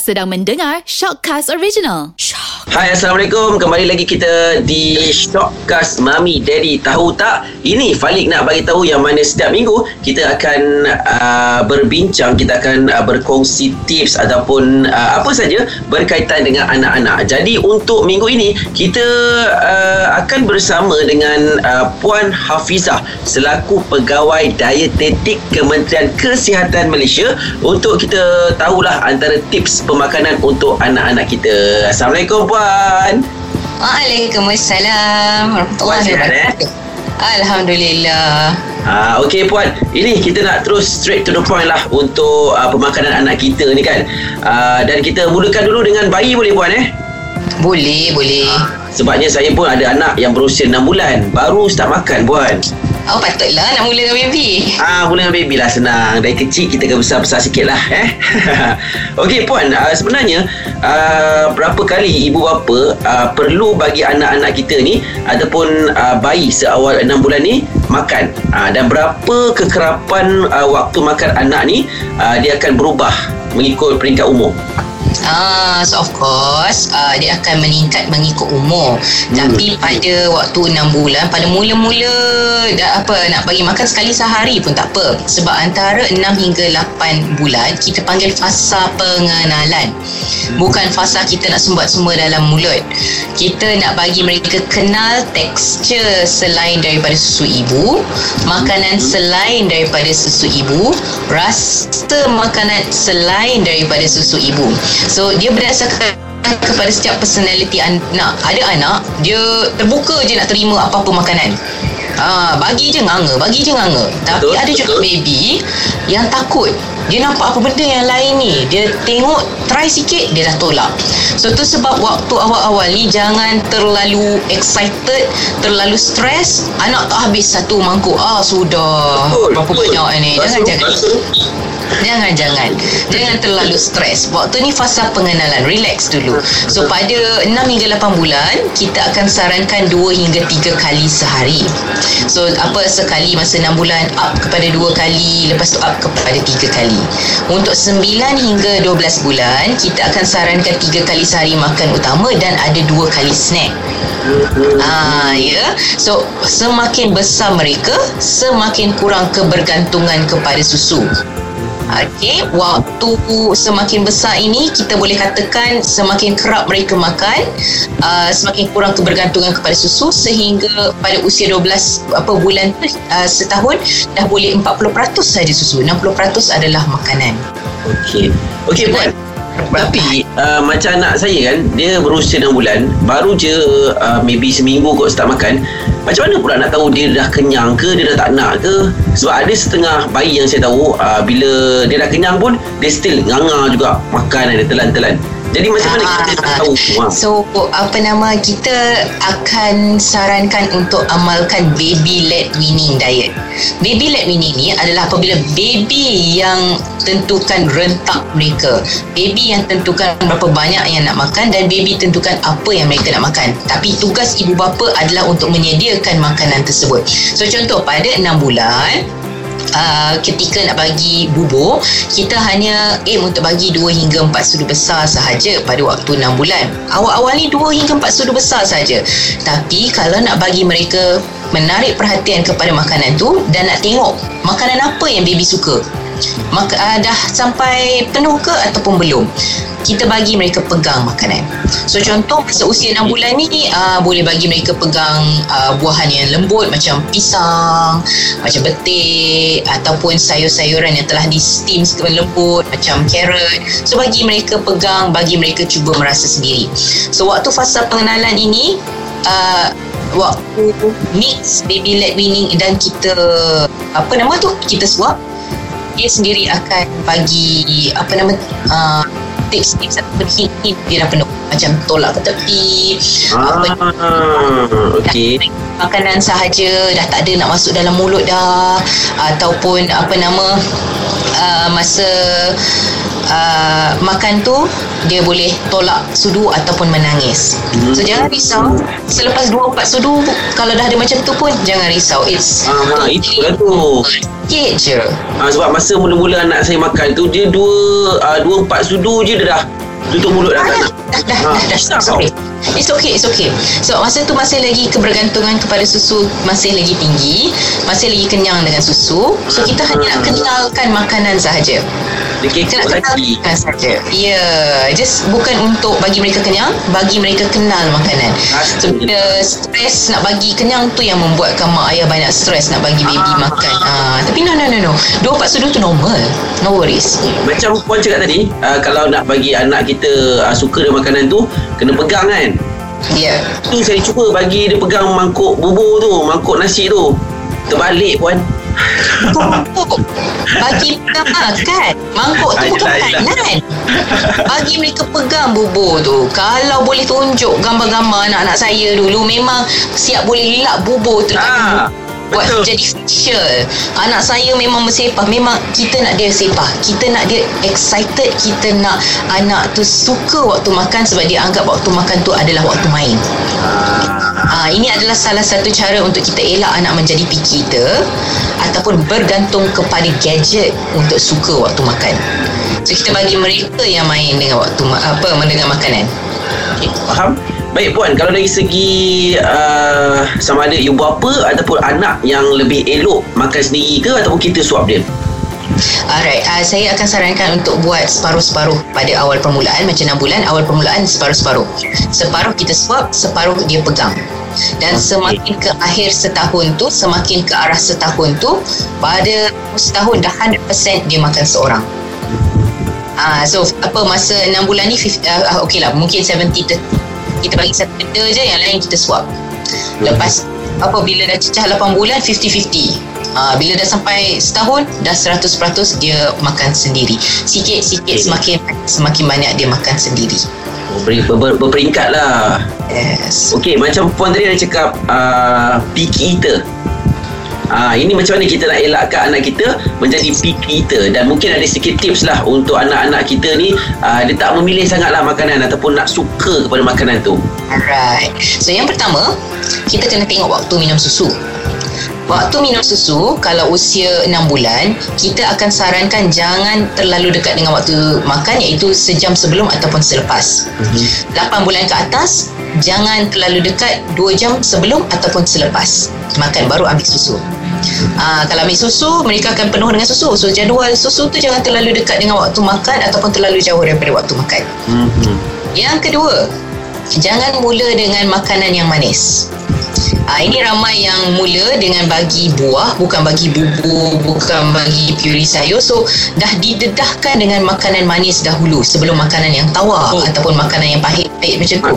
Sedang mendengar Shockcast Original. Shock. Hai Assalamualaikum Kembali lagi kita di Shockcast Mami Daddy Tahu tak Ini Falik nak bagi tahu yang mana setiap minggu Kita akan uh, berbincang Kita akan uh, berkongsi tips Ataupun uh, apa saja Berkaitan dengan anak-anak Jadi untuk minggu ini Kita uh, akan bersama dengan uh, Puan Hafizah Selaku Pegawai Dietetik Kementerian Kesihatan Malaysia Untuk kita tahulah antara tips pemakanan untuk anak-anak kita Assalamualaikum Puan Waalaikumsalam warahmatullahi eh? Alhamdulillah. Ah, Okey Puan, ini kita nak terus straight to the point lah untuk uh, pemakanan anak kita ni kan. Uh, dan kita mulakan dulu dengan bayi boleh Puan eh? Boleh, boleh. Sebabnya saya pun ada anak yang berusia 6 bulan, baru start makan Puan. Oh, patutlah nak mula dengan baby. Ah, mula dengan baby lah senang. Dari kecil kita akan besar-besar sikit lah eh. Okey Puan, uh, sebenarnya uh, berapa kali ibu bapa uh, perlu bagi anak-anak kita ni ataupun uh, bayi seawal 6 bulan ni makan uh, dan berapa kekerapan uh, waktu makan anak ni uh, dia akan berubah mengikut peringkat umur. Ah, so of course uh, dia akan meningkat mengikut umur. Hmm. Tapi pada waktu 6 bulan pada mula-mula dah apa nak bagi makan sekali sehari pun tak apa. Sebab antara 6 hingga 8 bulan kita panggil fasa pengenalan. Bukan fasa kita nak sumbat semua dalam mulut. Kita nak bagi mereka kenal tekstur selain daripada susu ibu, makanan selain daripada susu ibu, rasa makanan selain daripada susu ibu. So dia berdasarkan kepada setiap personality anak. Ada anak dia terbuka je nak terima apa-apa makanan. Ah, bagi je nganga, bagi je nganga. Tapi Betul, ada juga betul. baby yang takut. Dia nampak apa benda yang lain ni. Dia tengok try sikit dia dah tolak. So tu sebab waktu awal-awal ni jangan terlalu excited, terlalu stres. Anak tak habis satu mangkuk. Ah sudah. Betul, Berapa betul. banyak ni. Jangan jangan. Jangan jangan Jangan terlalu stres Waktu ni fasa pengenalan Relax dulu So pada 6 hingga 8 bulan Kita akan sarankan 2 hingga 3 kali sehari So apa sekali masa 6 bulan Up kepada 2 kali Lepas tu up kepada 3 kali Untuk 9 hingga 12 bulan Kita akan sarankan 3 kali sehari makan utama Dan ada 2 kali snack Ah ya. So semakin besar mereka, semakin kurang kebergantungan kepada susu. Okey, waktu semakin besar ini kita boleh katakan semakin kerap mereka makan, uh, semakin kurang kebergantungan kepada susu sehingga pada usia 12 apa bulan tu uh, setahun dah boleh 40% saja susu, 60% adalah makanan. Okey. Okey Puan. Tapi uh, macam anak saya kan Dia berusia 6 bulan Baru je uh, Maybe seminggu kot start makan Macam mana pula nak tahu Dia dah kenyang ke Dia dah tak nak ke? Sebab ada setengah bayi yang saya tahu uh, Bila dia dah kenyang pun Dia still nganga juga Makan ada telan-telan Jadi macam mana kita nak tahu ha. So apa nama kita akan sarankan untuk amalkan baby led weaning diet. Baby led weaning ni adalah apabila baby yang tentukan rentak mereka. Baby yang tentukan berapa banyak yang nak makan dan baby tentukan apa yang mereka nak makan. Tapi tugas ibu bapa adalah untuk menyediakan makanan tersebut. So contoh pada 6 bulan Uh, ketika nak bagi bubur kita hanya aim untuk bagi 2 hingga 4 sudu besar sahaja pada waktu 6 bulan. Awal-awal ni 2 hingga 4 sudu besar sahaja. Tapi kalau nak bagi mereka menarik perhatian kepada makanan tu dan nak tengok makanan apa yang baby suka maka uh, dah sampai penuh ke ataupun belum kita bagi mereka pegang makanan. So contoh masa usia 6 bulan ni uh, boleh bagi mereka pegang uh, buahan yang lembut macam pisang macam betik ataupun sayur-sayuran yang telah di steam sekali lembut macam carrot. So bagi mereka pegang bagi mereka cuba merasa sendiri. So waktu fasa pengenalan ini uh, waktu mix baby led weaning dan kita apa nama tu kita suap dia sendiri akan bagi apa nama uh, tips-tips ataupun hint-hint dia dah penuh. Macam tolak ke tepi apa Ah, okey. Makanan sahaja dah tak ada nak masuk dalam mulut dah ataupun apa nama uh, masa uh, makan tu dia boleh tolak sudu ataupun menangis. Hmm. So jangan risau. Selepas 2 4 sudu kalau dah ada macam tu pun jangan risau. It's Ah, itulah tu. Sikit je. Ha, sebab masa mula-mula anak saya makan tu dia dua uh, dua empat sudu je dia dah tutup mulut dah Ah, tak dah, nak. dah, dah, Ha, dah, dah, susah it's okay. It's okay, it's okay. So masa tu masih lagi kebergantungan kepada susu masih lagi tinggi, masih lagi kenyang dengan susu. So kita hanya nak kenalkan makanan sahaja. Dia Kita nak kenalkan sahaja. Ya, yeah, just bukan untuk bagi mereka kenyang, bagi mereka kenal makanan. So bila stres nak bagi kenyang tu yang membuatkan mak ayah banyak stres nak bagi baby Ah. makan. Ah, tapi no no no no. Dua empat sudu tu normal. No worries. Macam puan cakap tadi, uh, kalau nak bagi anak kita uh, suka dengan makanan tu, kena pegang kan. Ya. Yeah. Tu saya cuba bagi dia pegang mangkuk bubur tu, mangkuk nasi tu. Terbalik puan. Mangkuk Bagi pegang makan Mangkuk tu bukan ayolah. makanan Bagi mereka pegang bubur tu Kalau boleh tunjuk gambar-gambar anak-anak saya dulu Memang siap boleh lap bubur tu Ah, Buat betul. jadi facial Anak saya memang bersepah Memang kita nak dia sepah Kita nak dia excited Kita nak anak tu suka waktu makan Sebab dia anggap waktu makan tu adalah waktu main Ah, ini adalah salah satu cara untuk kita elak anak menjadi picky kita ataupun bergantung kepada gadget untuk suka waktu makan. So kita bagi mereka yang main dengan waktu apa mendengar makanan. Okay, faham? Baik puan, kalau dari segi uh, sama ada ibu bapa ataupun anak yang lebih elok makan sendiri ke ataupun kita suap dia? Alright, uh, saya akan sarankan untuk buat separuh-separuh pada awal permulaan macam 6 bulan awal permulaan separuh-separuh. Separuh kita swap, separuh dia pegang. Dan Okey. semakin ke akhir setahun tu, semakin ke arah setahun tu, pada setahun dah 100% dia makan seorang. Ah, so apa masa 6 bulan ni 50, uh, uh, okey lah mungkin 70 ter- kita bagi satu benda je yang lain kita swap. Lepas apa bila dah cecah 8 bulan 50-50. Ah, bila dah sampai setahun dah 100% dia makan sendiri. Sikit-sikit Okey. semakin semakin banyak dia makan sendiri. Ber, ber, ber, berperingkat lah. Yes. Okey, macam puan tadi dah cakap uh, picky eater. Ah, ini macam mana kita nak elakkan anak kita menjadi picky eater dan mungkin ada sikit tips lah untuk anak-anak kita ni uh, dia tak memilih sangatlah makanan ataupun nak suka kepada makanan tu. Alright. So yang pertama, kita kena tengok waktu minum susu. Waktu minum susu, kalau usia 6 bulan, kita akan sarankan jangan terlalu dekat dengan waktu makan iaitu sejam sebelum ataupun selepas. 8 bulan ke atas, jangan terlalu dekat 2 jam sebelum ataupun selepas. Makan baru ambil susu. Ah, kalau ambil susu, mereka akan penuh dengan susu. So jadual susu tu jangan terlalu dekat dengan waktu makan ataupun terlalu jauh daripada waktu makan. Mhm. Yang kedua, jangan mula dengan makanan yang manis. Ah, ini ramai yang mula dengan bagi buah, bukan bagi bubur, bukan bagi puri sayur. So, dah didedahkan dengan makanan manis dahulu sebelum makanan yang tawar Oh. ataupun makanan yang pahit-pahit macam tu.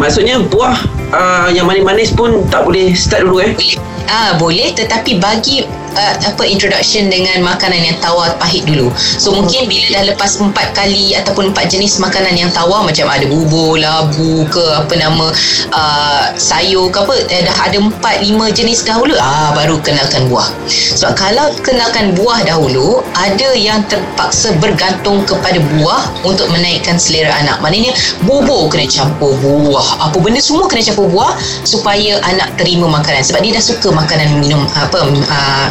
Maksudnya buah uh, yang manis-manis pun tak boleh start dulu eh? Boleh. Ah, boleh tetapi bagi uh, apa introduction dengan makanan yang tawar pahit dulu. So mungkin bila dah lepas empat kali ataupun empat jenis makanan yang tawar macam ada bubur, labu ke apa nama uh, sayur ke apa eh, dah ada empat lima jenis dahulu ah baru kenalkan buah. Sebab kalau kenalkan buah dahulu ada yang terpaksa bergantung kepada buah untuk menaikkan selera anak. Maknanya bubur kena campur buah. Apa benda semua kena campur buah supaya anak terima makanan sebab dia dah suka makanan minum apa uh,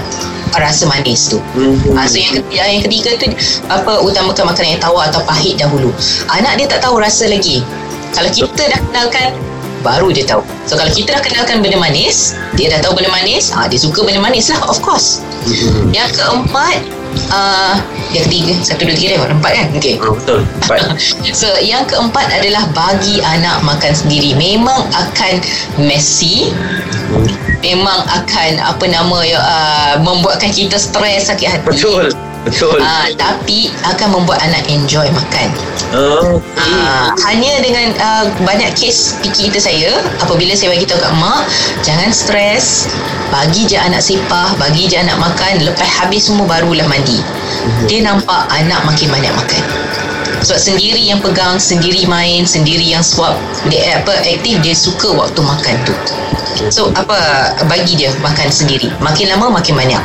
rasa manis tu. Mhm. Ah, so yang ketiga, yang ketiga tu apa utamakan makanan yang tawar atau pahit dahulu. Anak dia tak tahu rasa lagi. Kalau kita dah kenalkan baru dia tahu. So kalau kita dah kenalkan benda manis, dia dah tahu benda manis, ah dia suka benda manis lah of course. Mhm. Yang keempat uh, yang ketiga satu dua tiga dah empat kan okey Ah, betul. Baik. so yang keempat adalah bagi anak makan sendiri memang akan messy memang akan apa nama ya uh, membuatkan kita stres sakit hati Betul. Betul. Ah, tapi akan membuat anak enjoy makan. Oh, Ah, hanya dengan uh, banyak kes picky kita saya apabila saya bagi tahu kat mak jangan stres. Bagi je anak sepah bagi je anak makan lepas habis semua barulah mandi. Dia nampak anak makin banyak makan. Sebab sendiri yang pegang sendiri main sendiri yang swap dia apa aktif dia suka waktu makan tu. So apa bagi dia makan sendiri? Makin lama makin banyak.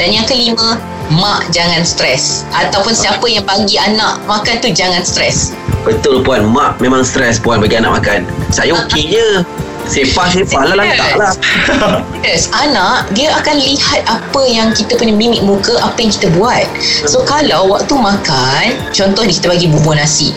Dan yang kelima mak jangan stres. Ataupun siapa yang bagi anak makan tu jangan stres. Betul puan. Mak memang stres puan bagi anak makan. Saya okey je Sepah-sepah lah lantak lah. Yes, anak dia akan lihat apa yang kita punya mimik muka, apa yang kita buat. So kalau waktu makan, contoh ni kita bagi bubur nasi.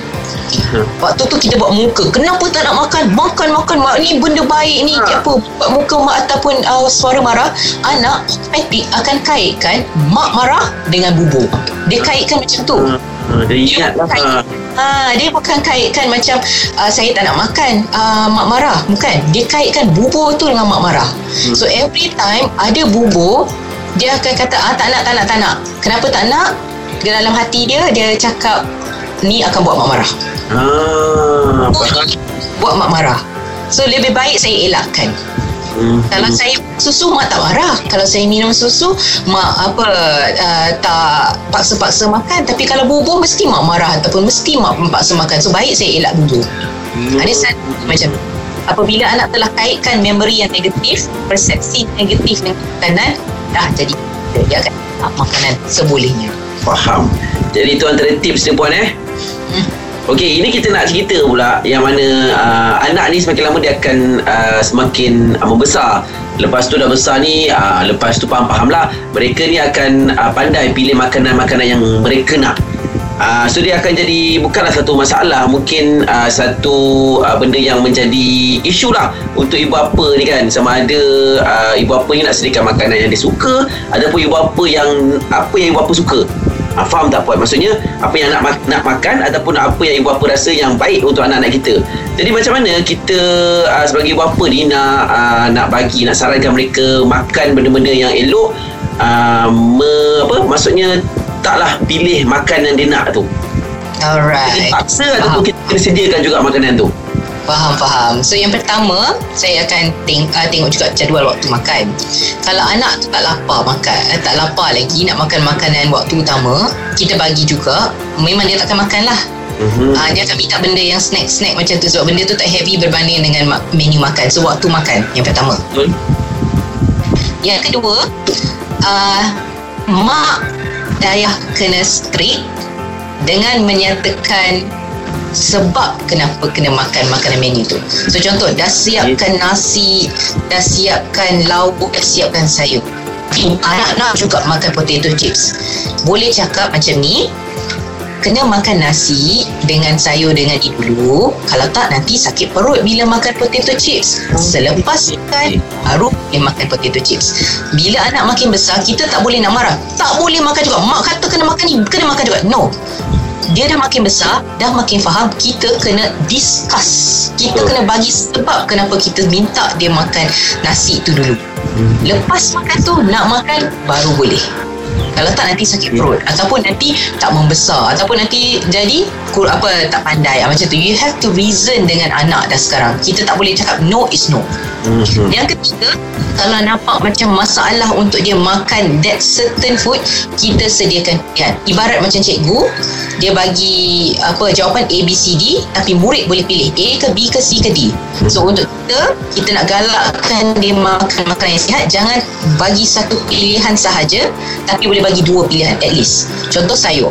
Waktu tu kita buat muka. Kenapa tak nak makan? Makan makan. Mak Ni benda baik ni. Ha. Apa? Buat muka mak Ataupun uh, suara marah Anak Automatik akan kaitkan Mak marah Dengan bubur. Dia kaitkan macam tu. Ha, Dia ingat lah Kait- Ha, dia bukan kaitkan macam uh, saya tak nak makan uh, mak marah. Bukan. Dia kaitkan bubur tu dengan mak marah. Hmm. so every time ada bubur dia akan kata ah tak nak tak nak tak nak. Kenapa tak nak? Dalam hati dia dia cakap ni akan buat mak marah Ah, faham. buat mak marah so lebih baik saya elakkan Hmm. kalau saya susu mak tak marah kalau saya minum susu mak apa uh, tak paksa-paksa makan tapi kalau bubur mesti mak marah ataupun mesti mak paksa makan so baik saya elak bubur Hmm. Ada satu macam. Apabila anak telah kaitkan memori yang negatif, persepsi negatif dengan makanan, dah jadi dia akan makanan sebolehnya. Faham Jadi itu antara tips dia puan eh. Okey, ini kita nak cerita pula yang mana uh, anak ni semakin lama dia akan uh, semakin uh, membesar. Lepas tu dah besar ni, uh, lepas tu faham-faham lah. Mereka ni akan uh, pandai pilih makanan-makanan yang mereka nak. Uh, so dia akan jadi bukanlah satu masalah mungkin uh, satu uh, benda yang menjadi isu lah untuk ibu bapa ni kan sama ada uh, ibu bapa ni nak sediakan makanan yang dia suka ataupun ibu bapa yang apa yang ibu bapa suka Ha, faham tak puan? Maksudnya apa yang nak ma- nak makan ataupun apa yang ibu bapa rasa yang baik untuk anak-anak kita. Jadi macam mana kita uh, sebagai ibu bapa ni nak uh, nak bagi nak sarankan mereka makan benda-benda yang elok uh, me, apa maksudnya taklah pilih makan yang dia nak tu. Kita Alright. paksa ataupun kita sediakan juga makanan tu. Faham, faham. So yang pertama, saya akan teng- uh, tengok juga jadual waktu makan. Kalau anak tu tak lapar makan, eh, tak lapar lagi nak makan makanan waktu utama, kita bagi juga, memang dia takkan makan lah. Uh, dia akan minta benda yang snack-snack macam tu sebab benda tu tak heavy berbanding dengan ma- menu makan. So waktu makan yang pertama. Betul? Yang kedua, uh, mak ayah kena strict dengan menyatakan sebab kenapa kena makan makanan menu tu. So contoh, dah siapkan nasi, dah siapkan lauk, dah siapkan sayur. Anak nak juga makan potato chips. Boleh cakap macam ni, kena makan nasi dengan sayur dengan ni dulu. Kalau tak nanti sakit perut bila makan potato chips. Selepas makan baru boleh makan potato chips. Bila anak makin besar kita tak boleh nak marah. Tak boleh makan juga. Mak kata kena makan ni, kena makan juga. No. Dia dah makin besar, dah makin faham, kita kena discuss. Kita kena bagi sebab kenapa kita minta dia makan nasi itu dulu. Lepas makan tu nak makan baru boleh. Kalau tak nanti sakit perut. Ataupun nanti tak membesar. Ataupun nanti jadi kur apa tak pandai. Ah, macam tu. You have to reason dengan anak dah sekarang. Kita tak boleh cakap no is no. Mhm. yang ketiga kalau nampak macam masalah untuk dia makan that certain food kita sediakan pilihan ibarat macam cikgu dia bagi apa jawapan A B C D tapi murid boleh pilih A ke B ke C ke D. So untuk kita kita nak galakkan dia makan makanan yang sihat jangan bagi satu pilihan sahaja tapi boleh bagi dua pilihan at least contoh sayur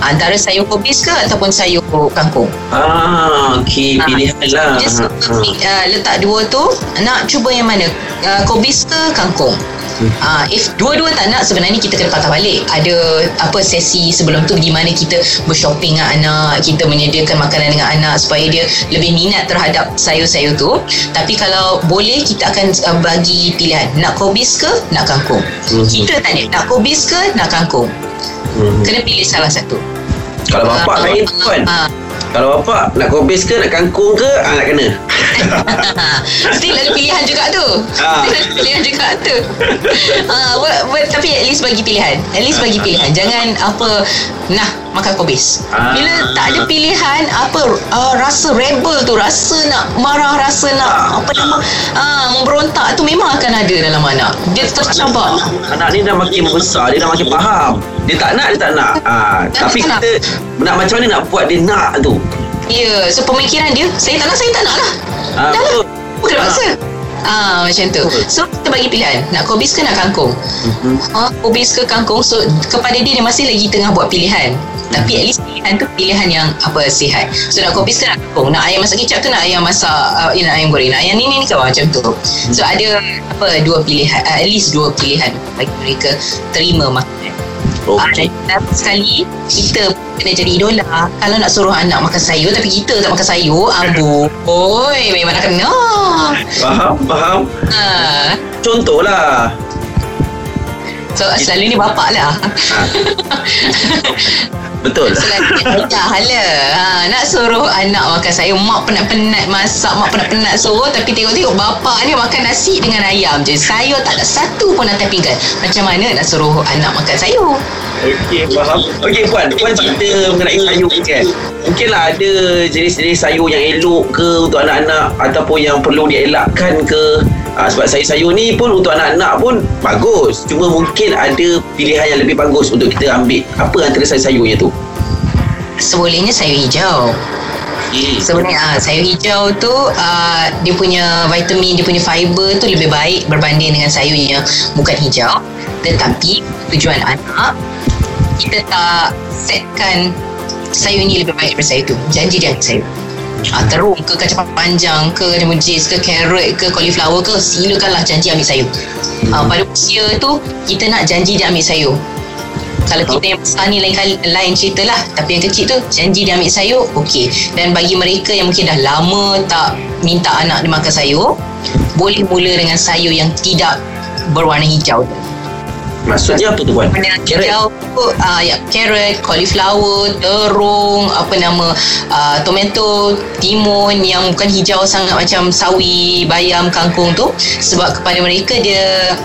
antara sayur kobis ke ataupun sayur kangkung Ah, okey, Ah, pilihan lah. Just Ah, ah. uh, letak dua tu nak cuba yang mana uh, kobis ke kangkung. Uh, if dua-dua tak nak sebenarnya kita kena patah balik ada apa sesi sebelum tu di mana kita bershopping dengan anak kita menyediakan makanan dengan anak supaya dia lebih minat terhadap sayur-sayur tu tapi kalau boleh kita akan uh, bagi pilihan nak kobis ke nak kangkung Mhm. kita tanya nak kobis ke nak kangkung Mhm. kena pilih salah satu Kalau bapak lain puan. Ah, Kalau bapak nak kobis ke nak kangkung ke ah, nak kena. Still ada pilihan juga tu Ah. Still ada pilihan juga tu uh, but, but, Tapi at least bagi pilihan At least bagi pilihan Jangan apa Nah makan kobis Ah. Bila tak ada pilihan Apa uh, Rasa rebel tu Rasa nak marah Rasa nak Apa nama uh, Memberontak tu memang akan ada dalam anak Dia tercabar Anak ni dah makin besar, dia dah makin faham. Dia tak nak, dia tak nak. Tak tapi nak. kita nak macam mana nak buat dia nak tu. Ya yeah, So pemikiran dia Saya tak nak Saya tak nak lah Ah, Dah lah. Bukan Ah. paksa Ah macam tu. So kita bagi pilihan, nak kobis ke nak kangkung? Mhm. Ha, kobis ke kangkung? So kepada dia dia masih lagi tengah buat pilihan. Tapi at least pilihan tu pilihan yang apa sihat. So nak kobis ke nak kangkung? Nak ayam masak kicap tu nak ayam masak uh, nak ayam goreng. Nak ayam ni ni ke macam tu. So ada apa dua pilihan, uh, at least dua pilihan bagi mereka terima makanan. Ah, Okey. dan sekali kita kena jadi idola kalau nak suruh anak makan sayur tapi kita tak makan sayur amboi memang nak kena Faham, faham. ha. Contohlah. so selalu ni bapak lah Ha. Betul. Selalu dah hala ha, Nak suruh anak makan sayur Mak penat-penat masak Mak penat-penat suruh Tapi tengok-tengok bapak ni makan nasi dengan ayam je Sayur tak ada satu pun atas pinggan Macam mana nak suruh anak makan sayur Okey, faham. Okey, Puan. Puan cerita mengenai sayur ni kan. Mungkinlah ada jenis-jenis sayur yang elok ke untuk anak-anak ataupun yang perlu dielakkan ke. Ha, sebab sayur-sayur ni pun untuk anak-anak pun bagus. Cuma mungkin ada pilihan yang lebih bagus untuk kita ambil. Apa antara sayur-sayurnya tu? Sebolehnya sayur hijau Okay. Sebenarnya ah, sayur hijau tu ah, dia punya vitamin, dia punya fiber tu lebih baik berbanding dengan sayur yang bukan hijau. Tetapi tujuan anak kita tak setkan sayur ni lebih baik daripada sayur tu. Janji dia sayur. Ah, terung ke kacang panjang ke kacang buncis ke carrot ke cauliflower ke silakanlah janji ambil sayur. Ah, pada usia tu kita nak janji dia ambil sayur. Kalau kita yang besar ni lain kali, lain cerita lah Tapi yang kecil tu Janji dia ambil sayur Okey Dan bagi mereka yang mungkin dah lama Tak minta anak dia makan sayur Boleh mula dengan sayur yang tidak Berwarna hijau tu Maksudnya apa tu, Puan? Yang Carrot? hijau tu uh, ya, Carrot Cauliflower Terung Apa nama uh, Tomato Timun Yang bukan hijau sangat Macam sawi Bayam Kangkung tu Sebab kepada mereka dia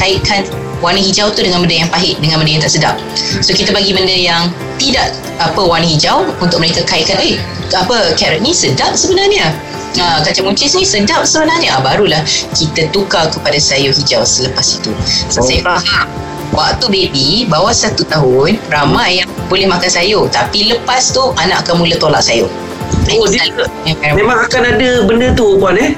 Kaitkan warna hijau tu dengan benda yang pahit dengan benda yang tak sedap. So kita bagi benda yang tidak apa warna hijau untuk mereka kaitkan eh apa carrot ni sedap sebenarnya. Ha, kacang buncis ni sedap sebenarnya. Ah, barulah kita tukar kepada sayur hijau selepas itu. So, Oh. saya faham. Waktu baby bawah satu tahun ramai yang boleh makan sayur. Tapi lepas tu anak akan mula tolak sayur. Oh, dia memang akan ada benda tu, Puan eh?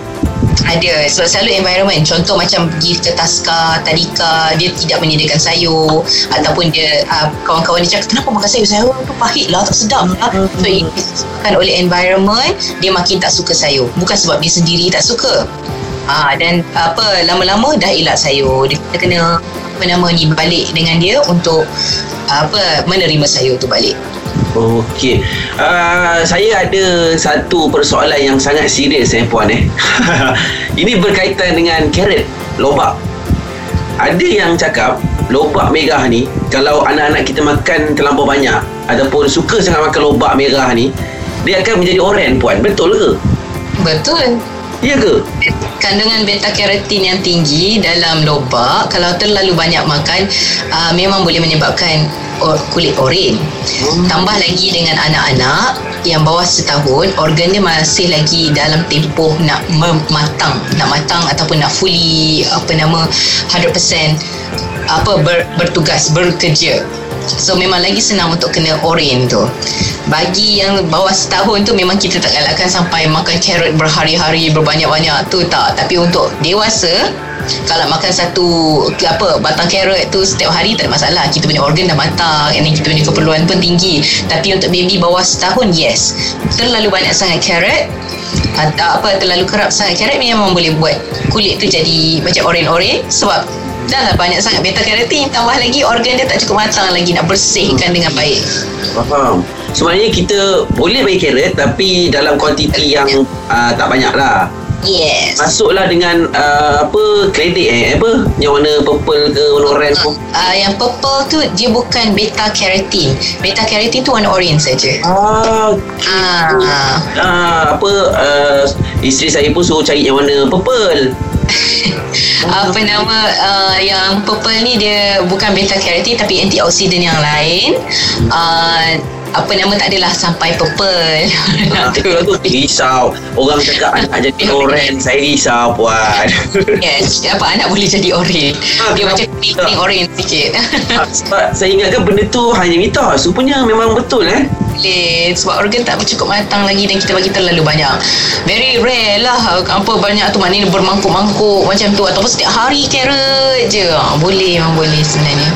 Ada. Sebab selalu environment. Contoh macam pergi ke Taska Tadika dia tidak menyediakan sayur. Ataupun dia uh, kawan-kawan dia cakap kenapa makan sayur? Sayur tu pahit lah tak sedap lah. So ini disebabkan oleh environment dia makin tak suka sayur. Bukan sebab dia sendiri tak suka. Ah dan apa lama-lama dah elak sayur. Dia kena apa nama ni balik dengan dia untuk apa menerima sayur tu balik Okey. Uh, saya ada satu persoalan yang sangat serius eh puan eh. Ini berkaitan dengan carrot, lobak. Ada yang cakap lobak merah ni kalau anak-anak kita makan terlampau banyak ataupun suka sangat makan lobak merah ni dia akan menjadi oren puan. Betul ke? betul Ya ke? Kandungan beta karotin yang tinggi dalam lobak kalau terlalu banyak makan uh, memang boleh menyebabkan or, kulit oren. Hmm. Tambah lagi dengan anak-anak yang bawah setahun organ dia masih lagi dalam tempoh nak matang, nak matang ataupun nak fully apa nama 100% apa ber, bertugas, bekerja. So memang lagi senang untuk kena oren tu. Bagi yang bawah setahun tu memang kita tak galakkan sampai makan carrot berhari-hari berbanyak-banyak tu tak. Tapi untuk dewasa kalau makan satu apa batang carrot tu setiap hari tak ada masalah. Kita punya organ dah matang and then kita punya keperluan pun tinggi. Tapi untuk baby bawah setahun yes. Terlalu banyak sangat carrot atau apa terlalu kerap sangat carrot memang boleh buat kulit tu jadi macam oren-oren sebab dah lah banyak sangat beta karotin tambah lagi organ dia tak cukup matang lagi nak bersihkan dengan baik Faham. Sebenarnya kita boleh bagi carrot tapi dalam kuantiti yang uh, tak banyak lah. Yes Masuklah dengan uh, apa kredit eh apa yang warna purple ke warna orange tu. Uh, yang purple tu dia bukan beta carotene. Beta carotene tu warna orange saja. Ah, Ah, ah apa uh, isteri saya pun suruh cari yang warna purple. apa nama uh, yang purple ni dia bukan beta carotene tapi antioksidan yang lain. Uh, apa nama tak adalah sampai purple. Ah, tu risau. Orang cakap anak jadi orange, saya risau puan. yes, apa anak boleh jadi orange. Ah, Dia macam pink orange sikit. Ah, Sebab saya ingatkan benda tu hanya mitos. Rupanya memang betul eh. boleh sebab organ tak cukup matang lagi dan kita bagi terlalu banyak very rare lah apa banyak tu maknanya bermangkuk-mangkuk macam tu ataupun setiap hari carrot je ha, boleh memang boleh sebenarnya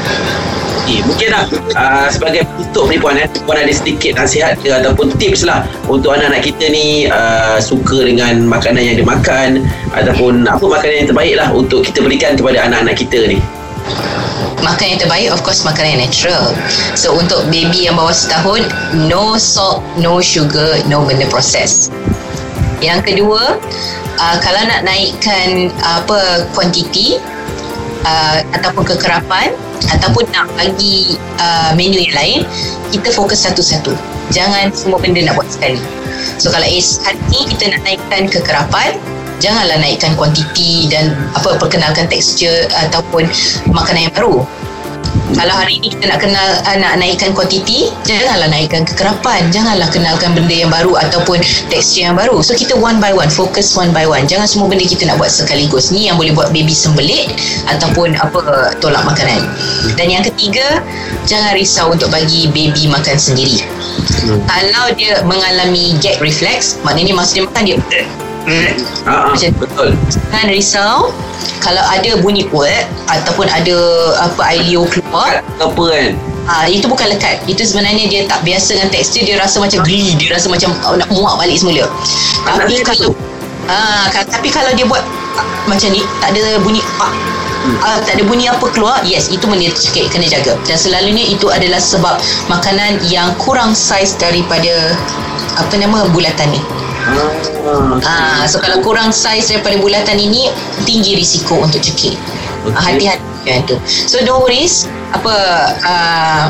Okay, mungkin lah uh, sebagai penutup ni puan eh, puan ada sedikit nasihat ke ataupun tips lah untuk anak-anak kita ni uh, suka dengan makanan yang dia makan ataupun apa makanan yang terbaik lah untuk kita berikan kepada anak-anak kita ni? Makan yang terbaik of course makanan yang natural. So untuk baby yang bawah setahun no salt no sugar no benda proses. Yang kedua uh, kalau nak naikkan uh, apa kuantiti uh, ataupun kekerapan ataupun nak bagi uh, menu yang lain kita fokus satu-satu. Jangan semua benda nak buat sekali. So kalau hari ni kita nak naikkan kekerapan janganlah naikkan kuantiti dan apa perkenalkan tekstur ataupun makanan yang baru kalau hari ini kita nak kenal uh, nak naikkan kuantiti janganlah naikkan kekerapan. Janganlah kenalkan benda yang baru ataupun tekstur yang baru. So kita one by one fokus one by one. Jangan semua benda kita nak buat sekaligus. Ni yang boleh buat baby sembelit ataupun apa tolak makanan. Dan yang ketiga jangan risau untuk bagi baby makan sendiri. Hmm. kalau dia mengalami gag reflex maknanya masa dia makan dia Ah, ah, betul. Jangan risau kalau ada bunyi puat ataupun ada apa ailio keluar. Apa kan? Ah, itu bukan lekat. Itu sebenarnya dia tak biasa dengan tekstur Dia rasa macam geli Dia rasa macam oh, nak muak balik semula. Tapi kalau ah, Tapi kalau dia buat ah, Macam ni Tak ada bunyi ah, hmm. ah, Tak ada bunyi apa keluar Yes itu benda sikit Kena jaga. Dan selalunya itu adalah sebab Makanan yang kurang saiz daripada Apa nama bulatan ni Ah, so kalau kurang saiz daripada bulatan ini tinggi risiko untuk cekik. Okay. Ah, hati-hati dengan tu. So don't worry apa uh,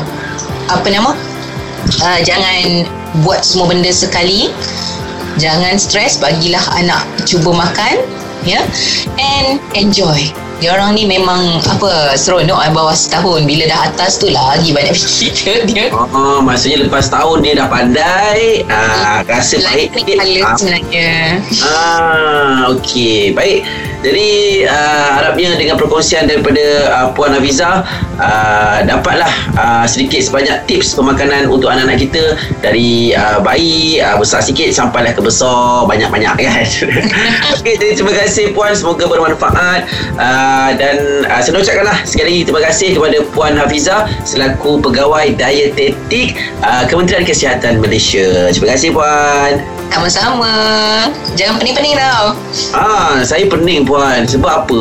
apa nama? Uh, jangan buat semua benda sekali. Jangan stres, bagilah anak cuba makan, ya. Yeah? And enjoy dia orang ni memang apa seronok eh, bawah setahun. Bila dah atas tu lagi banyak fikir dia. Oh, maksudnya lepas tahun dia dah pandai ah, rasa baik. ah. sebenarnya ah, okey. Baik jadi uh, harapnya dengan perkongsian daripada uh, Puan Hafiza uh, dapatlah uh, sedikit sebanyak tips pemakanan untuk anak-anak kita dari uh, bayi uh, besar sikit sampailah ke besar banyak-banyak kan. Okey jadi terima kasih Puan semoga bermanfaat uh, dan uh, saya ucapkanlah sekali lagi terima kasih kepada Puan Hafiza selaku pegawai dietetik uh, Kementerian Kesihatan Malaysia. Terima kasih Puan. Sama-sama. Jangan pening-pening tau. Ah, saya pening puan. Sebab apa?